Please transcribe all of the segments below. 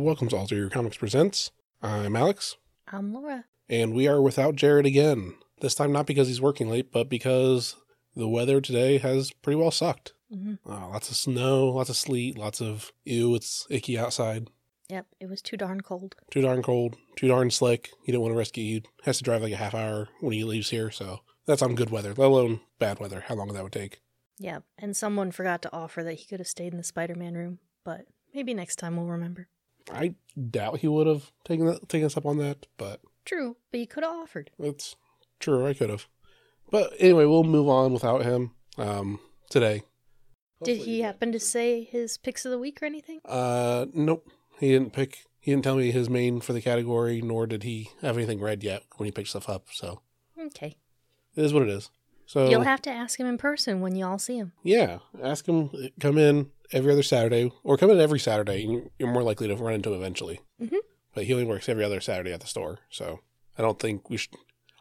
Welcome to Alter Your Comics Presents. I'm Alex, I'm Laura. and we are without Jared again. This time, not because he's working late, but because the weather today has pretty well sucked. hmm Uh, lots of snow, lots of sleet, lots of ew, it's icky outside. Yep, it was too darn cold. Too darn cold, too darn slick. He didn't want to rescue you. Has to drive like a half hour when he leaves here, so that's on good weather, let alone bad weather. How long that would take? Yep, and someone forgot to offer that he could have stayed in the Spider Man room, but maybe next time we'll remember. I doubt he would have taken that, taken us up on that, but True, but you could have offered. That's true. I could have. But anyway, we'll move on without him um, today. Did he happen to say his picks of the week or anything? Uh, nope. He didn't pick. He didn't tell me his main for the category, nor did he have anything read yet when he picked stuff up. So Okay. it is what it is. So You'll have to ask him in person when you all see him. yeah, ask him. Come in every other Saturday, or come in every Saturday, and you're more likely to run into him eventually. Mhm. But he only works every other Saturday at the store, so I don't think we should.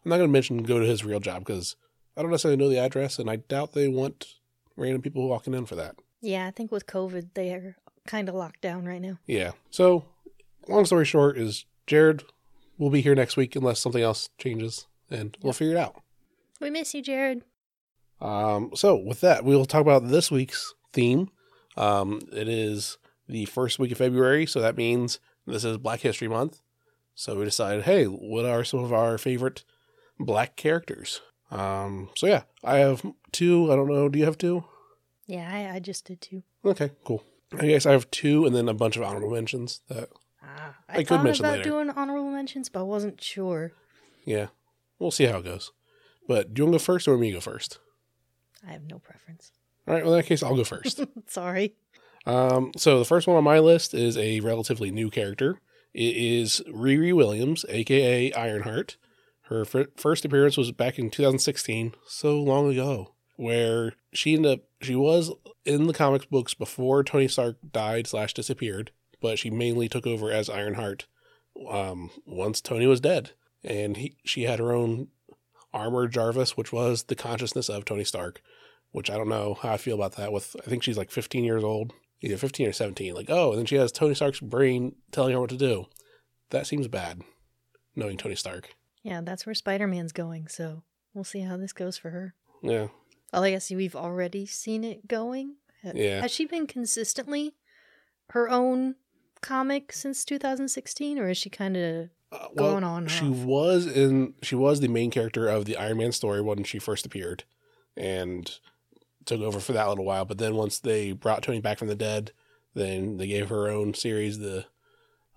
I'm not going to mention go to his real job because I don't necessarily know the address, and I doubt they want random people walking in for that. Yeah, I think with COVID, they are kind of locked down right now. Yeah. So, long story short, is Jared will be here next week unless something else changes, and we'll figure it out. We miss you, Jared. Um, so with that, we'll talk about this week's theme. Um, it is the first week of February, so that means this is Black History Month. So we decided, hey, what are some of our favorite black characters? Um, so yeah, I have two. I don't know. Do you have two? Yeah, I, I just did two. Okay, cool. I guess I have two, and then a bunch of honorable mentions. That Ah, I I, could thought mention about later. doing honorable mentions, but I wasn't sure. yeah, we'll see how it goes. But do you want to go first, or me go first? I have no preference. All right. Well, in that case, I'll go first. Sorry. Um, so the first one on my list is a relatively new character. It is Riri Williams, aka Ironheart. Her fir- first appearance was back in 2016, so long ago, where she ended up she was in the comics books before Tony Stark died slash disappeared, but she mainly took over as Ironheart um, once Tony was dead, and he, she had her own armor Jarvis, which was the consciousness of Tony Stark. Which I don't know how I feel about that. With I think she's like 15 years old, either 15 or 17. Like, oh, and then she has Tony Stark's brain telling her what to do. That seems bad, knowing Tony Stark. Yeah, that's where Spider Man's going, so we'll see how this goes for her. Yeah. Well, I guess we've already seen it going. Yeah. Has she been consistently her own comic since 2016, or is she kind of Uh, going on She off? was in. She was the main character of the Iron Man story when she first appeared, and took over for that little while. But then once they brought Tony back from the dead, then they gave her own series. The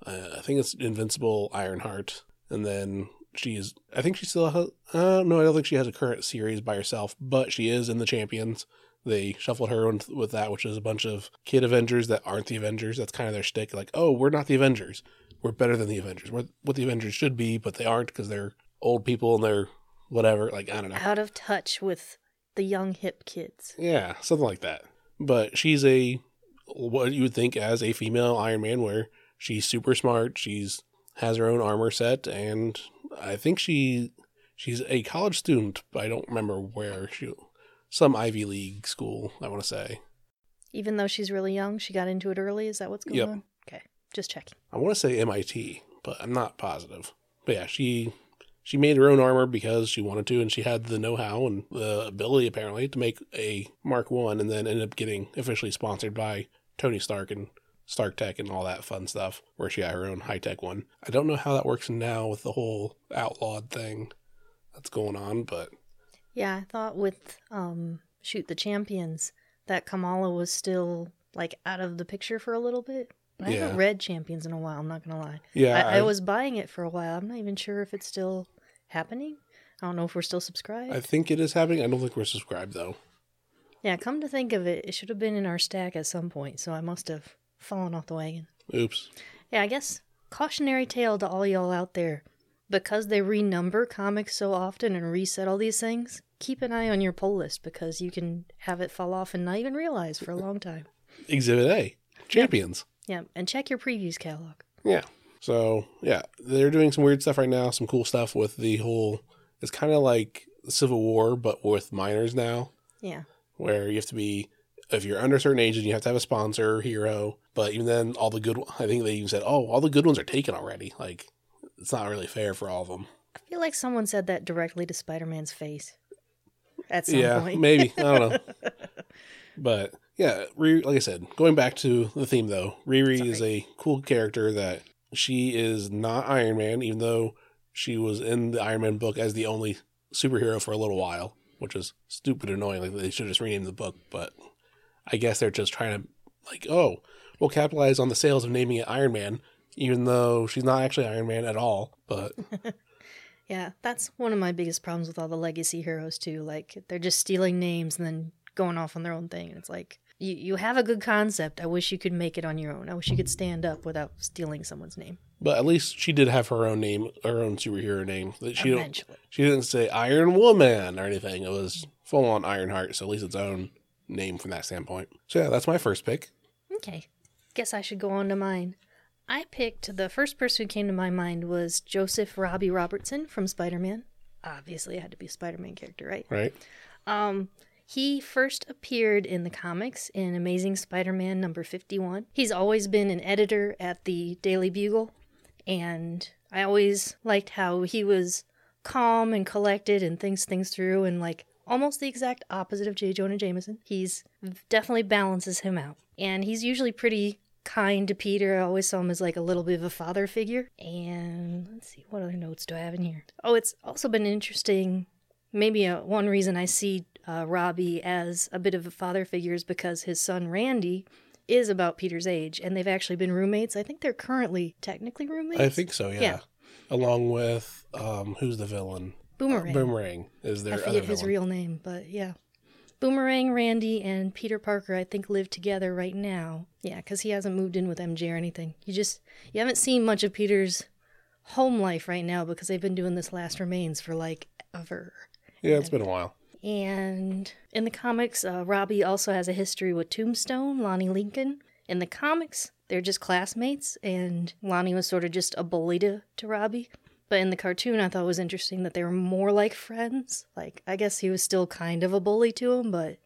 uh, I think it's Invincible Ironheart, and then she is. I think she still has. Uh, no, I don't think she has a current series by herself, but she is in the Champions. They shuffled her with that, which is a bunch of kid Avengers that aren't the Avengers. That's kind of their shtick. Like, oh, we're not the Avengers we're better than the Avengers. We're what the Avengers should be, but they aren't because they're old people and they're whatever. Like I don't know. out of touch with the young hip kids? Yeah, something like that. But she's a what you would think as a female Iron Man, where she's super smart. She's has her own armor set, and I think she she's a college student, but I don't remember where she. Some Ivy League school, I want to say. Even though she's really young, she got into it early. Is that what's going Yep. on? Okay, just checking. I want to say MIT, but I'm not positive. But yeah, she she made her own armor because she wanted to, and she had the know-how and the ability apparently to make a Mark One, and then ended up getting officially sponsored by Tony Stark and Stark Tech and all that fun stuff, where she had her own high tech one. I don't know how that works now with the whole outlawed thing that's going on, but Yeah, I thought with um shoot the champions that Kamala was still like out of the picture for a little bit. I Yeah. haven't read Champions in a while. I'm not gonna lie. yeah, I, I was buying it for a while. I'm not even sure if it's still happening. I don't know if we're still subscribed. I think it is happening. I don't think we're subscribed though. Yeah, come to think of it, it should have been in our stack at some point, so I must have fallen off the wagon. Oops. Yeah, I guess cautionary tale to all y'all out there. Because they renumber comics so often and reset all these things, keep an eye on your pull list because you can have it fall off and not even realize for a long time. Exhibit A, champions. Yeah, and check your previews catalog. Yeah. So yeah, they're doing some weird stuff right now. Some cool stuff with the whole. It's kind of like Civil War, but with minors now, Yeah. where you have to be if you're under a certain age, and you have to have a sponsor or hero. But even then, all the good, I think they even said, oh, all the good ones are taken already. Like, it's not really fair for all of them. I feel like someone said that directly to Spider Man's face at some yeah, point. maybe. I don't know. but yeah, Riri, like I said, going back to the theme though, Riri is a cool character that she is not Iron Man, even though she was in the Iron Man book as the only superhero for a little while, which is stupid annoying. Like they should just rename the book, but I guess they're just trying to like, oh, we'll capitalize on the sales of naming it Iron Man, even though she's not actually Iron Man at all. But Yeah, that's one of my biggest problems with all the legacy heroes too. Like they're just stealing names and then going off on their own thing. And it's like you you have a good concept. I wish you could make it on your own. I wish you could stand up without stealing someone's name. but at least she did have her own name, her own superhero name. That she don't, she didn't say Iron Woman or anything. It was full on Ironheart, so at least its own name from that standpoint. So yeah, that's my first pick. Okay. Guess I should go on to mine. I picked the first person who came to my mind was Joseph Robbie Robertson from Spider Man. Obviously, it had to be a Spider Man character, right? Right? Um, he first appeared in the comics in Amazing Spider Man number 51. He's always been an editor at the Daily Bugle, and I always liked how he was calm and collected and thinks things through and like almost the exact opposite of J. Jonah Jameson. He's definitely balances him out. And he's usually pretty kind to Peter. I always saw him as like a little bit of a father figure. And let's see, what other notes do I have in here? Oh, it's also been interesting. Maybe uh one reason I see uh, Robbie as a bit of a father figure is because his son Randy is about Peter's age, and they've actually been roommates. I think they're currently technically roommates. I think so, yeah. Yeah. Along with um who's the villain? Boomerang. Boomerang is their I other forget his real name, but yeah. Boomerang, Randy, and Peter Parker, I think, live together right now. Yeah, because he hasn't moved in with MJ or anything. You just, you haven't seen much of Peter's home life right now because they've been doing this Last Remains for like ever. yeah, it's been a while. And in the comics, uh, Robbie also has a history with Tombstone, Lonnie Lincoln. In the comics, they're just classmates, and Lonnie was sort of just a bully to, to Robbie. But in the cartoon, I thought it was interesting that they were more like friends. Like, I guess he was still kind of a bully to him, but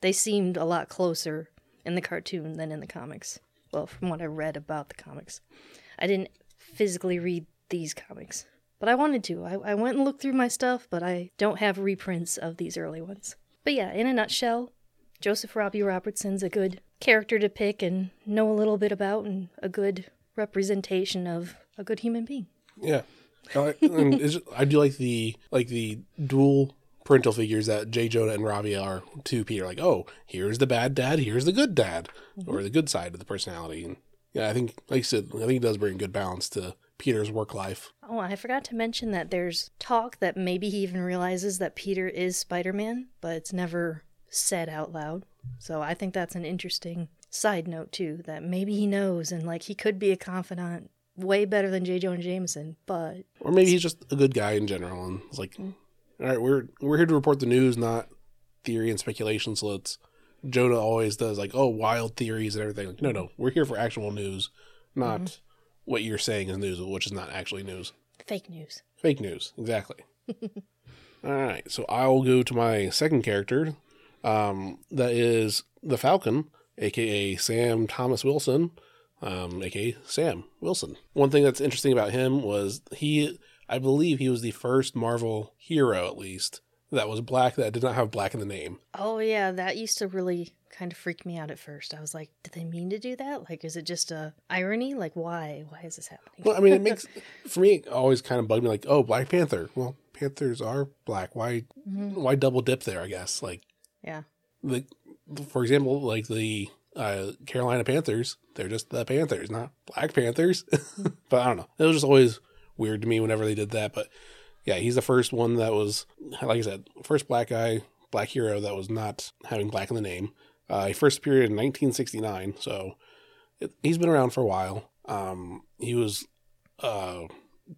they seemed a lot closer in the cartoon than in the comics. Well, from what I read about the comics. I didn't physically read these comics, but I wanted to. I, I went and looked through my stuff, but I don't have reprints of these early ones. But yeah, in a nutshell, Joseph Robbie Robertson's a good character to pick and know a little bit about, and a good representation of a good human being. Yeah. I, and it's- I do like the like the dual parental figures that J. Jonah and Robbie are to Peter. Like, oh, here's the bad dad, here's the good dad, or mm-hmm. the good side of the personality. And yeah, I think, like you said, I think it does bring good balance to Peter's work life. Oh, I forgot to mention that there's talk that maybe he even realizes that Peter is Spider Man, but it's never said out loud. So I think that's an interesting side note, too, that maybe he knows and like he could be a confidant way better than J. Jonah Jameson, but Or maybe he's just a good guy in general, and it's like, mm. all right, we're we're here to report the news, not theory and speculation. So let's. Jonah always does like, oh, wild theories and everything. Like, no, no, we're here for actual news, not mm-hmm. What you're saying is news, which is not actually news. fake news. Fake news, exactly. All right, so I will go to my second character. Um, that is the Falcon, aka Sam Thomas Wilson, um, aka Sam Wilson. One thing that's interesting about him was he, I believe, he was the first Marvel hero, at least, that was black that did not have black in the name. Oh, yeah, that used to really kind of freak me out at first. I was like, did they mean to do that? Like, is it just a irony? Like, why? Why is this happening? Well, I mean, it makes for me it always kind of bugged me, like, oh, Black Panther. Well, Panthers are black. Why, why double dip there? I guess like yeah. the for example, like the uh, Carolina Panthers, they're just the Panthers, not Black Panthers. but I don't know. It was just always weird to me whenever they did that. But yeah, he's the first one that was, like I said, first black guy, black hero that was not having black in the name. Uh, he first appeared in 1969, so it, he's been around for a while. Um, he was uh,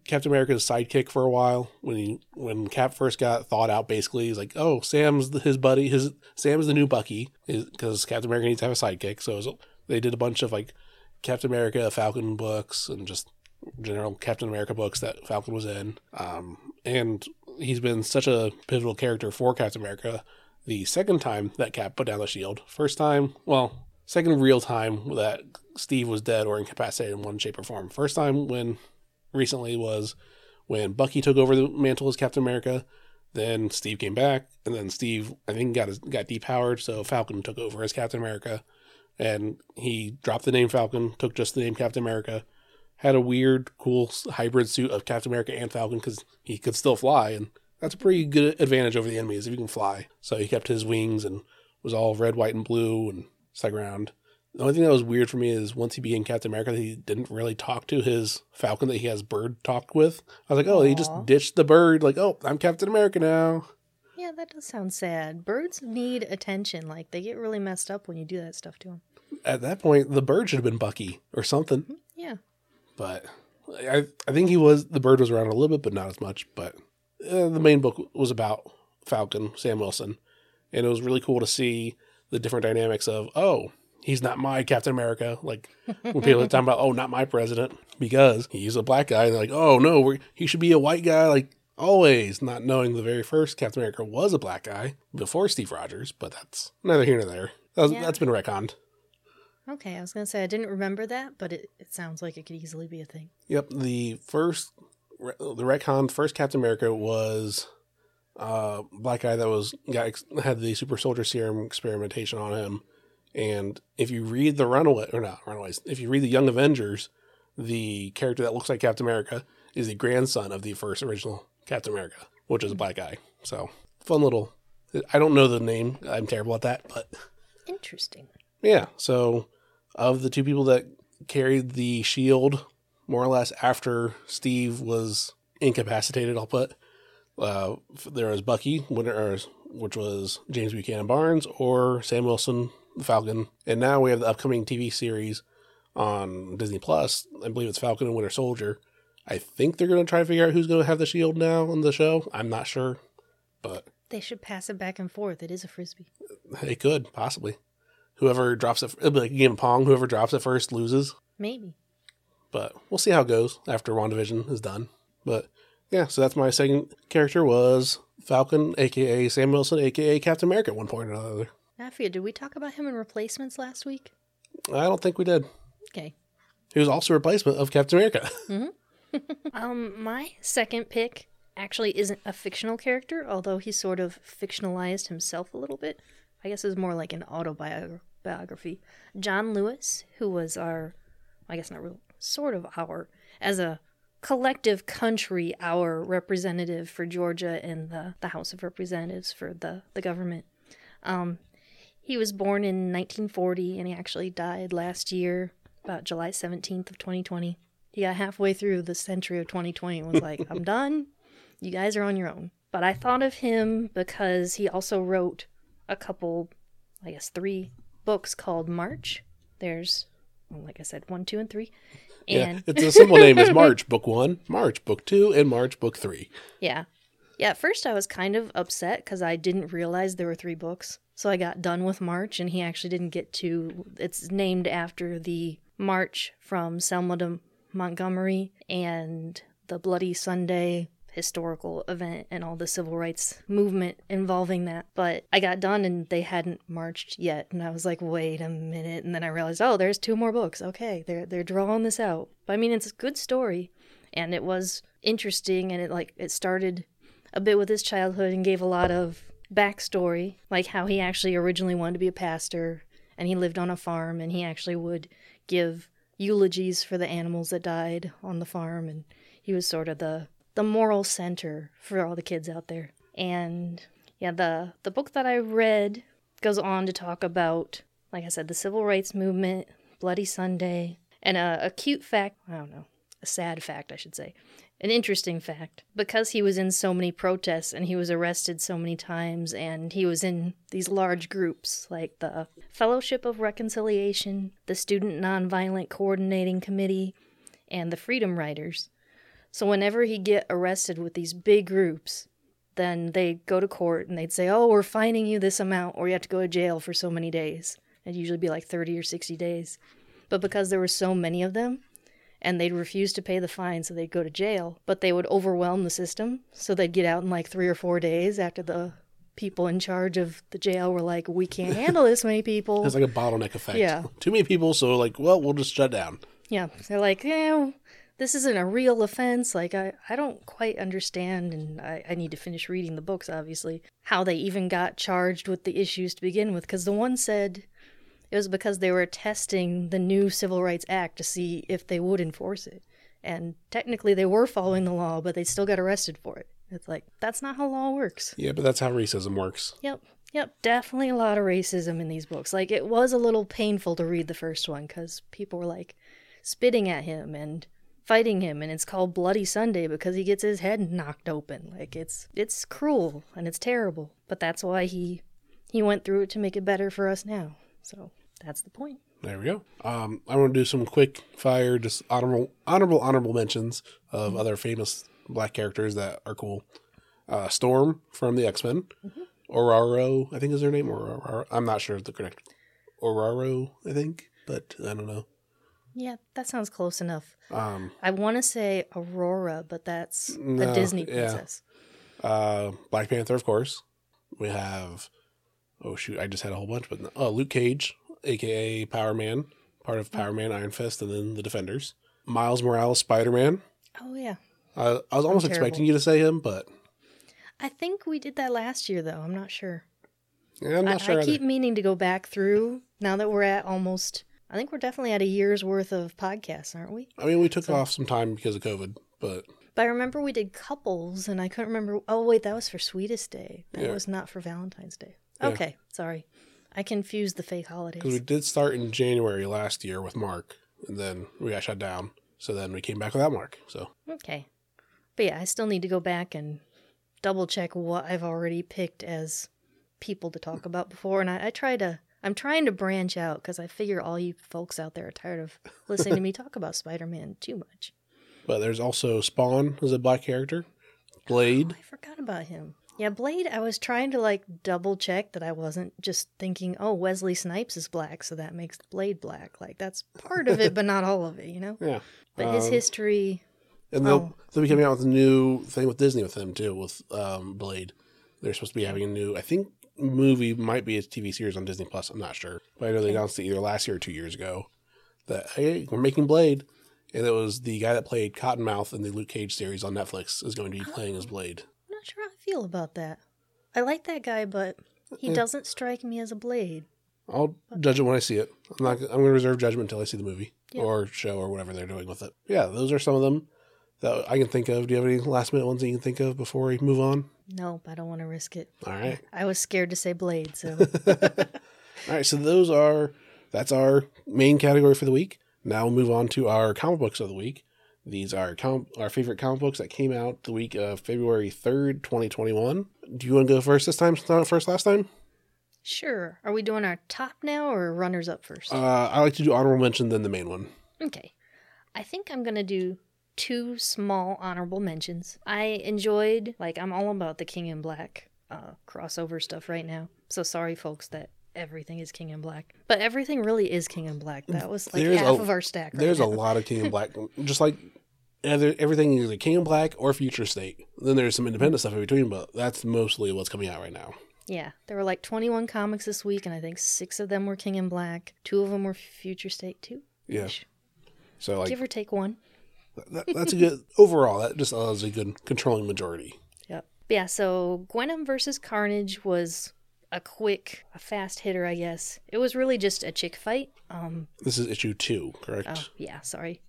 Captain America's sidekick for a while when he when Cap first got thought out. Basically, he's like, "Oh, Sam's his buddy. His Sam's the new Bucky because Captain America needs to have a sidekick." So was- they did a bunch of like Captain America Falcon books and just general Captain America books that Falcon was in. Um, and he's been such a pivotal character for Captain America the second time that Cap put down the shield. First time, well, second real time that Steve was dead or incapacitated in one shape or form. First time when recently was when Bucky took over the mantle as Captain America. Then Steve came back, and then Steve, I think, got his, got depowered, so Falcon took over as Captain America, and he dropped the name Falcon, took just the name Captain America, had a weird, cool hybrid suit of Captain America and Falcon because he could still fly, and that's a pretty good advantage over the enemies if you can fly. So he kept his wings and was all red, white, and blue, and stuck around. The only thing that was weird for me is once he became Captain America, he didn't really talk to his Falcon that he has Bird talked with. I was like, oh, he just ditched the bird. Like, oh, I'm Captain America now. Yeah, that does sound sad. Birds need attention. Like they get really messed up when you do that stuff to them. At that point, the bird should have been Bucky or something. Mm-hmm. Yeah. But I, I think he was the bird was around a little bit, but not as much. But uh, the main book was about Falcon, Sam Wilson, and it was really cool to see the different dynamics of oh, he's not my Captain America. Like when people are talking about oh, not my president because he's a black guy, and they're like oh no, we're, he should be a white guy. Like always, not knowing the very first Captain America was a black guy before Steve Rogers. But that's neither here nor there. That was, Yeah. That's been retconned. Okay, I was gonna say I didn't remember that, but it, it sounds like it could easily be a thing. Yep, the first the retcon first Captain America was uh black guy that was got had the super soldier serum experimentation on him. And if you read the Runaway or not Runaways, if you read the Young Avengers, the character that looks like Captain America is the grandson of the first original Captain America, which is a black guy. So fun little. I don't know the name. I'm terrible at that, but Interesting. yeah. So, of the two people that carried the shield, more or less after Steve was incapacitated, I'll put uh, there was Bucky, which which was James Buchanan Barnes, or Sam Wilson, the Falcon, and now we have the upcoming TV series on Disney Plus. I believe it's Falcon and Winter Soldier. I think they're going to try to figure out who's going to have the shield now on the show. I'm not sure, but They should pass it back and forth. It is a frisbee. They could possibly. Whoever drops it, it'll be like a game of Pong. Whoever drops it first loses. Maybe. But we'll see how it goes after WandaVision is done. But yeah, so that's my second character was Falcon, aka Sam Wilson, aka Captain America at one point or another. I forget, did we talk about him in replacements last week? I don't think we did. Okay. He was also a replacement of Captain America. Um, my second pick actually isn't a fictional character, although he sort of fictionalized himself a little bit. I guess it's more like an autobiography. John Lewis, who was our, I guess not real, sort of our, as a collective country, our representative for Georgia in the, the House of Representatives for the, the government. Um, he was born in 1940 and he actually died last year, about July 17th of 2020. He got halfway through the century of 2020 and was like, I'm done. You guys are on your own. But I thought of him because he also wrote a couple, I guess, three books called March. There's, well, like I said, one, two, and three. yeah, And it's a simple name is March Book One, March Book Two, and March Book Three. Yeah. Yeah, at first I was kind of upset because I didn't realize there were three books. So I got done with March and he actually didn't get to. It's named after the march from Selma to Montgomery and the Bloody Sunday historical event and all the civil rights movement involving that. But I got done and they hadn't marched yet. And I was like, wait a minute. And then I realized, oh, there's two more books. Okay, they're, they're drawing this out. But I mean, it's a good story and it was interesting and it like it started a bit with his childhood and gave a lot of backstory like how he actually originally wanted to be a pastor and he lived on a farm and he actually would give eulogies for the animals that died on the farm and he was sort of the the moral center for all the kids out there and yeah the the book that i read goes on to talk about like i said the civil rights movement bloody sunday and a, a cute fact i don't know a sad fact, I should say, an interesting fact. Because he was in so many protests and he was arrested so many times and he was in these large groups like the Fellowship of Reconciliation, the Student Nonviolent Coordinating Committee, and the Freedom Riders. So whenever he'd get arrested with these big groups, then they'd go to court and they'd say, Oh, we're fining you this amount, or you have to go to jail for so many days. It'd usually be like 30 or 60 days. But because there were so many of them, and they'd refuse to pay the fine, so they'd go to jail. But they would overwhelm the system, so they'd get out in like three or four days after the people in charge of the jail were like, we can't handle this many people. It's like a bottleneck effect. Yeah. Too many people, so like, well, we'll just shut down. Yeah, they're like, yeah, this isn't a real offense. Like, I, I don't quite understand, and I, I need to finish reading the books, obviously, how they even got charged with the issues to begin with. Because the one said it was because they were testing the new Civil Rights Act to see if they would enforce it. And technically, they were following the law, but they still got arrested for it. It's like, that's not how law works. Yeah, but that's how racism works. Yep. Yep, definitely a lot of racism in these books. Like it was a little painful to read the first one cuz people were like spitting at him and fighting him and it's called Bloody Sunday because he gets his head knocked open. Like it's it's cruel and it's terrible, but that's why he he went through it to make it better for us now. So, that's the point. There we go. Um, I want to do some quick fire, just honorable, honorable, honorable mentions of other famous black characters that are cool. Uh, Storm from the X Men, Ororo, I think is her name. or I'm not sure of the correct. Ororo, I think, but I don't know. Yeah, that sounds close enough. Um, I want to say Aurora, but that's a No, Disney yeah. princess. uh, Black Panther, of course. We have, oh shoot, I just had a whole bunch, but no, oh, Luke Cage, aka Power Man, part of Power Man, Iron Fist, and then the Defenders. Miles Morales, Spider Man. Oh yeah. Uh, I was almost expecting you to say him, but I think we did that last year though. I'm not sure. yeah, I'm I, sure. I either. keep meaning to go back through now that we're at almost. I think we're definitely at a year's worth of podcasts, aren't we? I mean, we took off some time because of COVID, but But I remember we did couples, and I couldn't remember. Oh wait, that was for Sweetest Day. That Yeah. was not for Valentine's Day. Yeah. Okay, sorry, I confused the fake holidays. because we did start in January last year with Mark, and then we got shut down. So then we came back without Mark. So Okay, but yeah, I still need to go back and double check what I've already picked as people to talk about before, and I, I try to. I'm trying to branch out because I figure all you folks out there are tired of listening to me talk about Spider-Man too much. But there's also Spawn as a black character, Blade. I forgot about him. Yeah, Blade, I was trying to like double check that I wasn't just thinking, oh, Wesley Snipes is black, so that makes Blade black. Like, that's part of it, but not all of it, you know? Yeah, But his Um, history, and they'll Oh. they'll be coming out with a new thing with Disney with him too with um, Blade. They're supposed to be having a new, I think, movie might be a TV series on Disney Plus. I'm not sure, but I know they announced it either last year or two years ago that hey, we're making Blade, and it was the guy that played Cottonmouth in the Luke Cage series on Netflix is going to be playing as oh, Blade. I'm not sure how I feel about that. I like that guy, but he doesn't strike me as a Blade. I'll judge it when I see it. I'm not. I'm going to reserve judgment until I see the movie Yeah. or show or whatever they're doing with it. Yeah, those are some of them that I can think of. Do you have any last minute ones that you can think of before we move on? Nope, I don't want to risk it. All right. I was scared to say Blade, so All right, so those are that's our main category for the week. Now we'll move on to our comic books of the week. These are com- our favorite comic books that came out the week of February third, twenty twenty one. Do you want to go first this time? First last time. sure. Are we doing our top now or runners up first? Uh, I like to do honorable mention then the main one. Okay. I think I'm going to do two small honorable mentions. I enjoyed, like, I'm all about the King in Black uh, crossover stuff right now. So sorry, folks, that everything is King in Black. But everything really is King in Black. That was like There's half a- of our stack. Right There's a lot of King and Black, just like either everything is either King in Black or Future State. Then there's some independent stuff in between, but that's mostly what's coming out right now. Yeah, there were like 21 comics this week, and I think six of them were King in Black. Two of them were Future State too. Yeah. So like Give or take one. That, that's a good overall. That just allows a good controlling majority. Yep. Yeah, so Gwenom versus Carnage was a quick, a fast hitter, I guess. It was really just a chick fight. Um, This is issue two, correct? oh, yeah, sorry.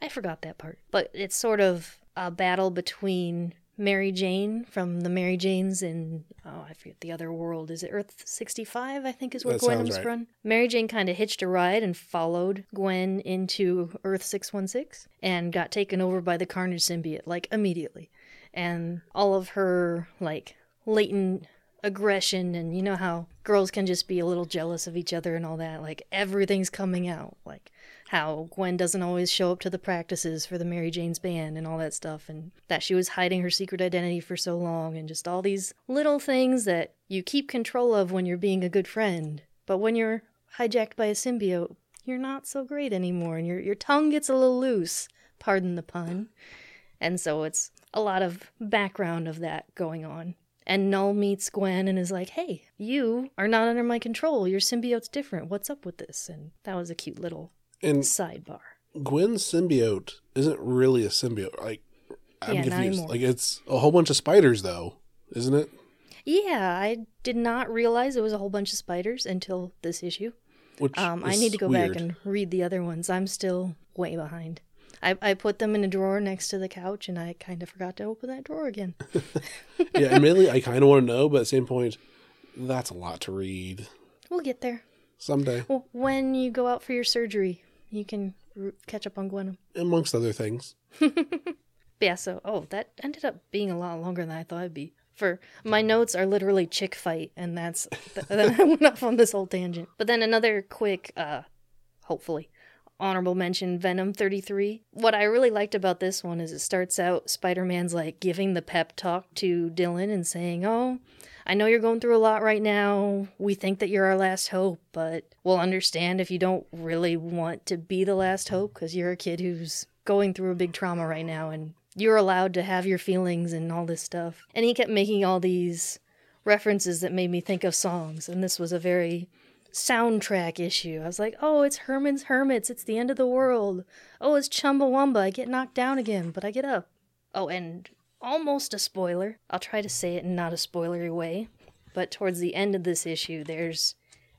I forgot that part. But it's sort of a battle between Mary Jane from the Mary Janes in, oh, I forget the other world. Is it Earth 65? I think is where That Gwenom's right. from. Mary Jane kind of hitched a ride and followed Gwen into Earth 616 and got taken over by the Carnage symbiote, like immediately. And all of her, like, latent aggression and you know how girls can just be a little jealous of each other and all that like everything's coming out like how Gwen doesn't always show up to the practices for the Mary Jane's band and all that stuff and that she was hiding her secret identity for so long and just all these little things that you keep control of when you're being a good friend but when you're hijacked by a symbiote you're not so great anymore and your your tongue gets a little loose pardon the pun and so it's a lot of background of that going on And Knull meets Gwen and is like, hey, you are not under my control. Your symbiote's different. What's up with this? And that was a cute little And sidebar. Gwen's symbiote isn't really a symbiote. Like I'm Yeah, confused. Like it's a whole bunch of spiders though, isn't it? Yeah, I did not realize it was a whole bunch of spiders until this issue. Which Um, I need to go weird. back and read the other ones. I'm still way behind. I, I put them in a drawer next to the couch and I kind of forgot to open that drawer again. yeah, admittedly, I kind of want to know, but at the same point, that's a lot to read. We'll get there. Someday, Well, when you go out for your surgery, you can r- catch up on Gwen. amongst other things. Yeah, so, oh, that ended up being a lot longer than I thought it'd be. For my notes are literally chick fight, and that's. Th- then I went off on this whole tangent. But then another quick, uh, hopefully, honorable mention Venom 33. What I really liked about this one is it starts out Spider Man's like giving the pep talk to Dylan and saying, Oh, I know you're going through a lot right now. We think that you're our last hope, but we'll understand if you don't really want to be the last hope because you're a kid who's going through a big trauma right now and you're allowed to have your feelings and all this stuff. And he kept making all these references that made me think of songs, and this was a very soundtrack issue. I was like, oh, it's Herman's Hermits. It's the end of the world. Oh, it's Chumbawamba. I get knocked down again, but I get up. Oh, and almost a spoiler. I'll try to say it in not a spoilery way. But towards the end of this issue, there's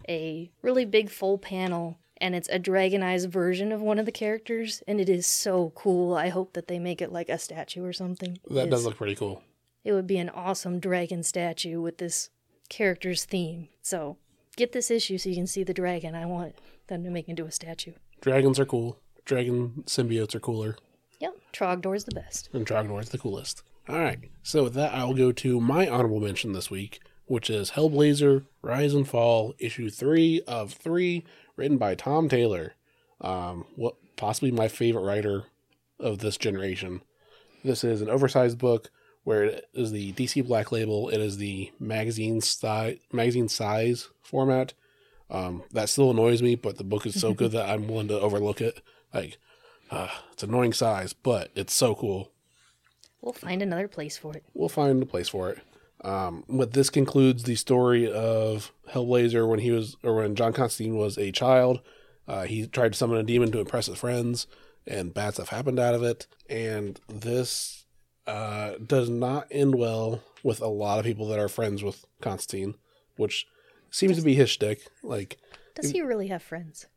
a really big full panel, and it's a dragonized version of one of the characters, and it is so cool. I hope that they make it like a statue or something. That It's- does look pretty cool. it would be an awesome dragon statue with this character's theme. So get this issue so you can see the dragon. I want them to make into a statue. Dragons are cool. Dragon symbiotes are cooler. Yep, Trogdor's the best. And Dragonor is the coolest. All right. So with that, I'll go to my honorable mention this week, which is Hellblazer: Rise and Fall, issue three of three, written by Tom Taylor. Um, what possibly my favorite writer of this generation. This is an oversized book where it is the DC Black Label. It is the magazine size, magazine size format. Um, that still annoys me, but the book is so good that I'm willing to overlook it. Like, uh, it's annoying size, but it's so cool We'll find another place for it. we'll find a place for it. Um, but this concludes the story of Hellblazer when he was, or when John Constantine was a child. Uh, he tried to summon a demon to impress his friends, and bad stuff happened out of it. And this uh, does not end well with a lot of people that are friends with Constantine, which seems to be his shtick. Like Does he really have friends?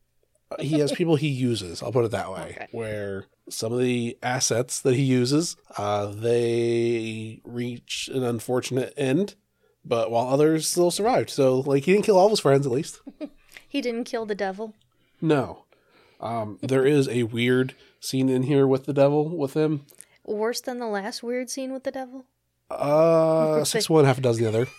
He has people he uses. I'll put it that way. Okay. Where some of the assets that he uses, uh, they reach an unfortunate end, but while others still survived. So, like, he didn't kill all of his friends, at least. He didn't kill the devil. No. Um, there is a weird scene in here with the devil with him. Worse than the last weird scene with the devil? Uh, six one, half a dozen the other.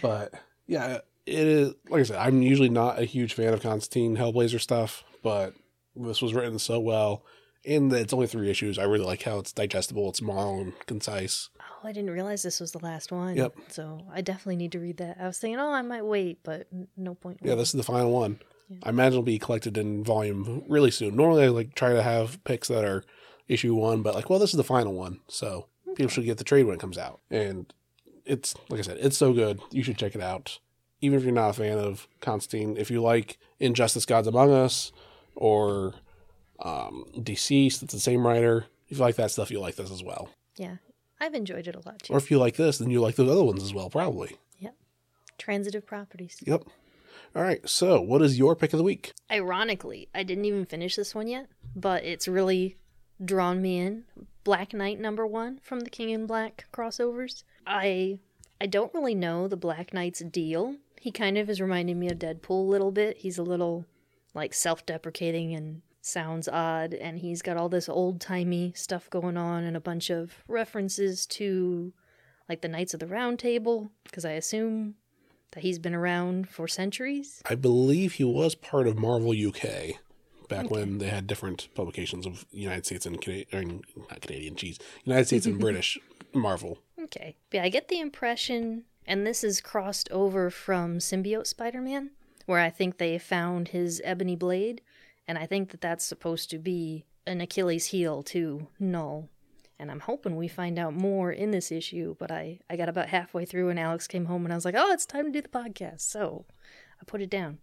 But yeah, it is. Like I said, I'm usually not a huge fan of Constantine Hellblazer stuff, but this was written so well, and it's only three issues. I really like how it's digestible, it's small and concise. Oh, I didn't realize this was the last one. Yep. So I definitely need to read that. I was thinking, oh, I might wait, but no point. Yeah, this is the final one. Yeah. I imagine it'll be collected in volume really soon. Normally, I like try to have picks that are issue one, but like, well, this is the final one, so people should get the trade when it comes out. And it's like I said, it's so good. You should check it out. Even if you're not a fan of Constantine, if you like Injustice: Gods Among Us or um, DCeased, it's the same writer. If you like that stuff, you'll like this as well. Yeah. I've enjoyed it a lot too. Or if you like this, then you like those other ones as well, probably. Yep. Transitive properties. Yep. All right. So, what is your pick of the week? Ironically, I didn't even finish this one yet, but it's really drawn me in. Black Knight number one from the King in Black crossovers. I I don't really know the Black Knight's deal. He kind of is reminding me of Deadpool a little bit. He's a little like self-deprecating and sounds odd, and he's got all this old-timey stuff going on and a bunch of references to like the Knights of the Round Table, because I assume that he's been around for centuries. I believe he was part of Marvel UK back when they had different publications of United States and Canadian, not Canadian, cheese, United States and British Marvel. Okay. But yeah, I get the impression, and this is crossed over from Symbiote Spider Man, where I think they found his ebony blade, and I think that that's supposed to be an Achilles heel to Knull. And I'm hoping we find out more in this issue, but I, I got about halfway through and Alex came home and I was like, oh, it's time to do the podcast. So I put it down.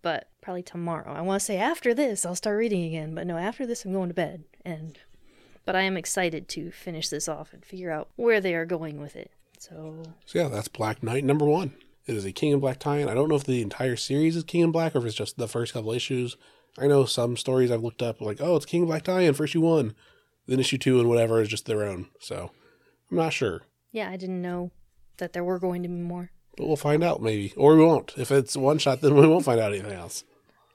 But probably tomorrow. I want to say after this, I'll start reading again. But no, after this, I'm going to bed. And but I am excited to finish this off and figure out where they are going with it. So, so yeah, that's Black Knight number one. It is a King in Black tie-in. I don't know if the entire series is King in Black or if it's just the first couple issues. I know some stories I've looked up like, oh, it's King in Black tie-in for issue one, then issue two and whatever is just their own. So I'm not sure. Yeah, I didn't know that there were going to be more. But we'll find out maybe, or we won't. If it's one shot, then we won't find out anything else.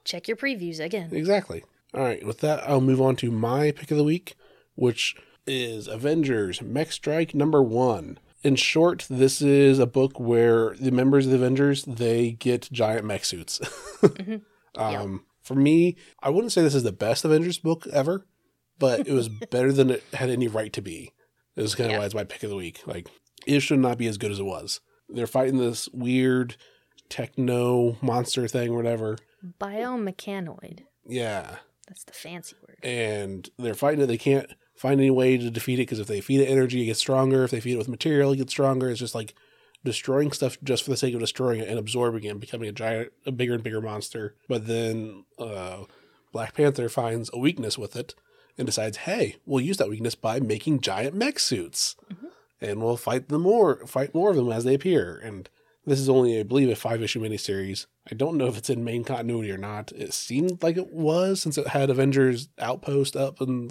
Check your previews again. Exactly. All right. With that, I'll move on to my pick of the week, which is Avengers Mech Strike number one. In short, this is a book where the members of the Avengers they get giant mech suits. mm-hmm. um, yep. For me, I wouldn't say this is the best Avengers book ever, but it was better than it had any right to be. It was kind of yeah. why it's my pick of the week. Like it should not be as good as it was. They're fighting this weird techno monster thing, or whatever. Biomechanoid. Yeah. That's the fancy word. And they're fighting it. They can't find any way to defeat it because if they feed it energy, it gets stronger. If they feed it with material, it gets stronger. It's just like destroying stuff just for the sake of destroying it and absorbing it and becoming a giant, a bigger and bigger monster. But then uh, Black Panther finds a weakness with it and decides, hey, we'll use that weakness by making giant mech suits. Mm-hmm. And we'll fight them more, fight more of them as they appear. And this is only, I believe, a five issue miniseries. I don't know if it's in main continuity or not. It seemed like it was since it had Avengers Outpost up in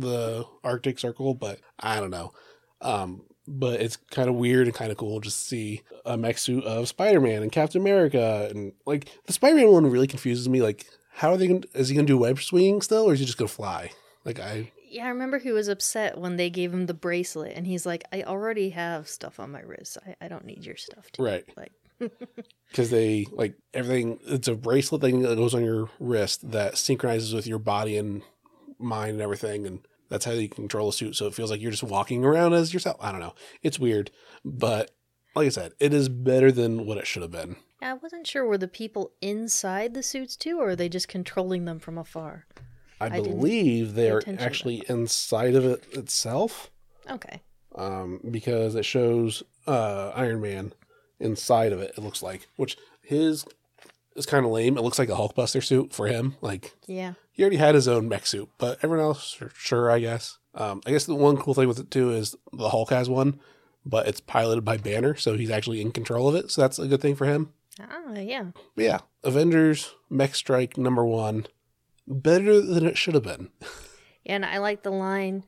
the Arctic Circle, but I don't know. Um, but it's kind of weird and kind of cool just to see a mech suit of Spider Man and Captain America. And like the Spider Man one really confuses me. Like, how are they going to, is he to do web swinging still, or is he just going to fly? Like, I. Yeah, I remember he was upset when they gave him the bracelet, and he's like, "I already have stuff on my wrist. I, I don't need your stuff." Too. Right. Like, because they like everything. It's a bracelet thing that goes on your wrist that synchronizes with your body and mind and everything, and that's how you control a suit. So it feels like you're just walking around as yourself. I don't know. It's weird, but like I said, it is better than what it should have been. I wasn't sure were the people inside the suits too, or are they just controlling them from afar? I, I believe they're actually inside of it itself. Okay. Um, because it shows uh, Iron Man inside of it. It looks like, which his is kind of lame. It looks like a Hulkbuster suit for him. Like, yeah, he already had his own mech suit, but everyone else, sure, I guess. Um, I guess the one cool thing with it too is the Hulk has one, but it's piloted by Banner, so he's actually in control of it. So that's a good thing for him. Ah, yeah. But yeah, Avengers Mech Strike number one, better than it should have been. Yeah, and I like the line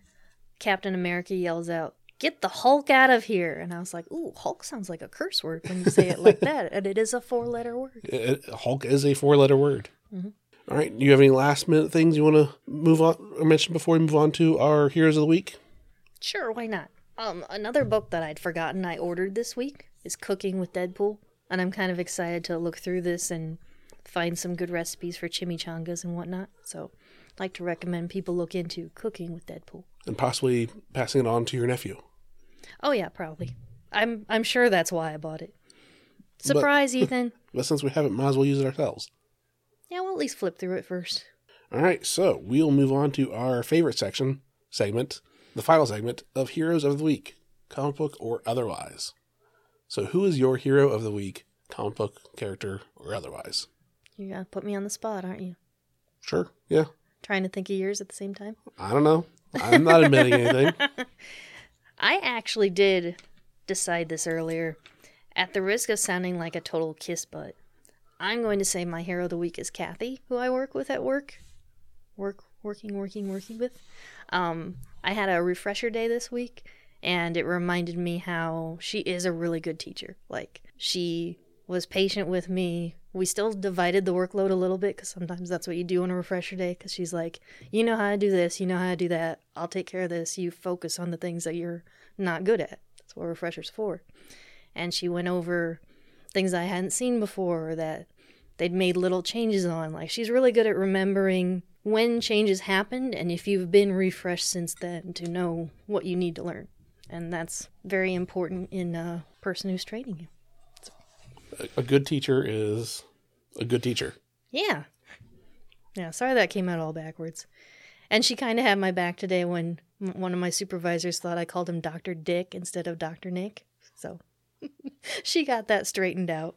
Captain America yells out, get the Hulk out of here. And I was like, ooh, Hulk sounds like a curse word when you say it like that. And it is a four letter word. It, Hulk is a four letter word. Mm-hmm. All right. Do you have any last minute things you want to move on or mention before we move on to our heroes of the week? Sure. Why not? Um, another book that I'd forgotten I ordered this week is Cooking with Deadpool. And I'm kind of excited to look through this and find some good recipes for chimichangas and whatnot. So I'd like to recommend people look into Cooking with Deadpool and possibly passing it on to your nephew. Oh yeah, probably. I'm I'm sure that's why I bought it. Surprise, but, Ethan. But since we have it, might as well use it ourselves. Yeah, we'll at least flip through it first. All right, so we'll move on to our favorite section segment, the final segment of Heroes of the Week, comic book or otherwise. So, who is your hero of the week, comic book character or otherwise? You're gonna put me on the spot, aren't you? Sure. Yeah. Trying to think of yours at the same time. I don't know. I'm not admitting anything. I actually did decide this earlier. At the risk of sounding like a total kiss butt, I'm going to say my hero of the week is Kathy, who I work with at work. Work, working, working, working with. Um, I had a refresher day this week, and it reminded me how she is a really good teacher. Like, she was patient with me. We still divided the workload a little bit because sometimes that's what you do on a refresher day. Because she's like, you know how to do this, you know how to do that. I'll take care of this. You focus on the things that you're not good at. That's what refreshers for. And she went over things I hadn't seen before that they'd made little changes on. Like she's really good at remembering when changes happened and if you've been refreshed since then to know what you need to learn. And that's very important in a person who's training you. So. A good teacher is a good teacher. Yeah. Yeah, sorry that came out all backwards. And she kind of had my back today when M- One of my supervisors thought I called him Dr. Dick instead of Dr. Nick. So she got that straightened out.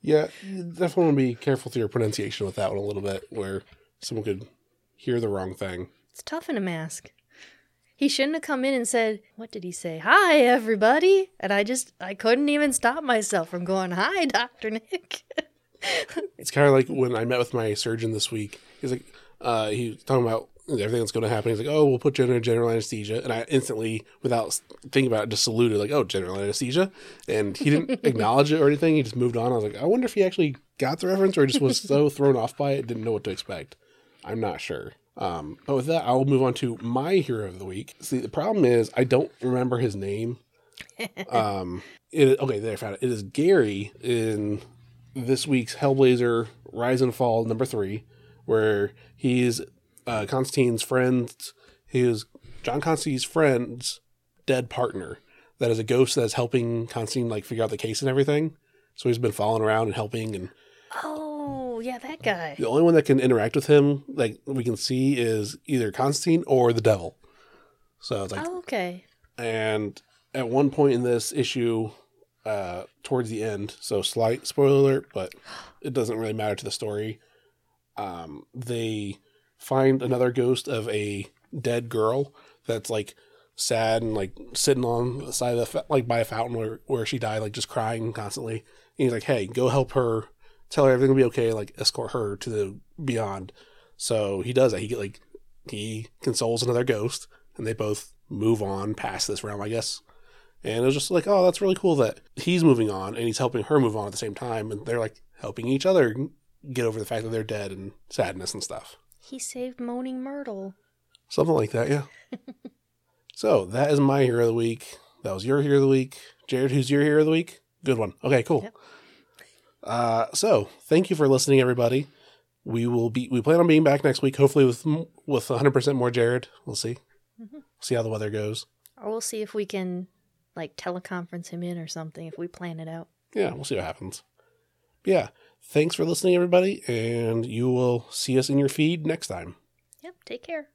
Yeah, definitely want to be careful with your pronunciation with that one a little bit, where someone could hear the wrong thing. It's tough in a mask. He shouldn't have come in and said, What did he say? Hi, everybody. And I just, I couldn't even stop myself from going, Hi, Dr. Nick. It's kind of like when I met with my surgeon this week. He's like, uh, he was talking about everything that's going to happen. He's like, oh, we'll put you under general anesthesia. And I instantly, without thinking about it, just saluted, like, oh, general anesthesia. And he didn't acknowledge it or anything. He just moved on. I was like, I wonder if he actually got the reference or just was so thrown off by it, didn't know what to expect. I'm not sure. Um, but with that, I'll move on to my hero of the week. See, the problem is I don't remember his name. um, it, okay, there I found it. It is Gary in this week's Hellblazer Rise and Fall number three, where he's uh, Constantine's friend. He is John Constantine's friend's dead partner. That is a ghost that's helping Constantine like figure out the case and everything. So he's been following around and helping, and oh, yeah, that guy. the only one that can interact with him, like we can see, is either Constantine or the devil. So it's like Oh, okay. and at one point in this issue uh towards the end so slight spoiler alert but it doesn't really matter to the story um they find another ghost of a dead girl that's like sad and like sitting on the side of the like by a fountain where, where she died like just crying constantly and he's like hey go help her tell her everything will be okay like escort her to the beyond so he does that he get like he consoles another ghost and they both move on past this realm, I guess. And it was just like, oh, that's really cool that he's moving on and he's helping her move on at the same time. And they're like helping each other get over the fact that they're dead and sadness and stuff. He saved Moaning Myrtle. Something like that, yeah. so that is my hero of the week. That was your hero of the week. Jared, who's your hero of the week? Good one. Okay, cool. Yep. Uh, so thank you for listening, everybody. We will be. We plan on being back next week, hopefully with with 100 percent more Jared. We'll see. See how the weather goes. Or we'll see if we can, like, teleconference him in or something if we plan it out. yeah, we'll see what happens. But Yeah. Thanks for listening, everybody, and you will see us in your feed next time. Yep, take care.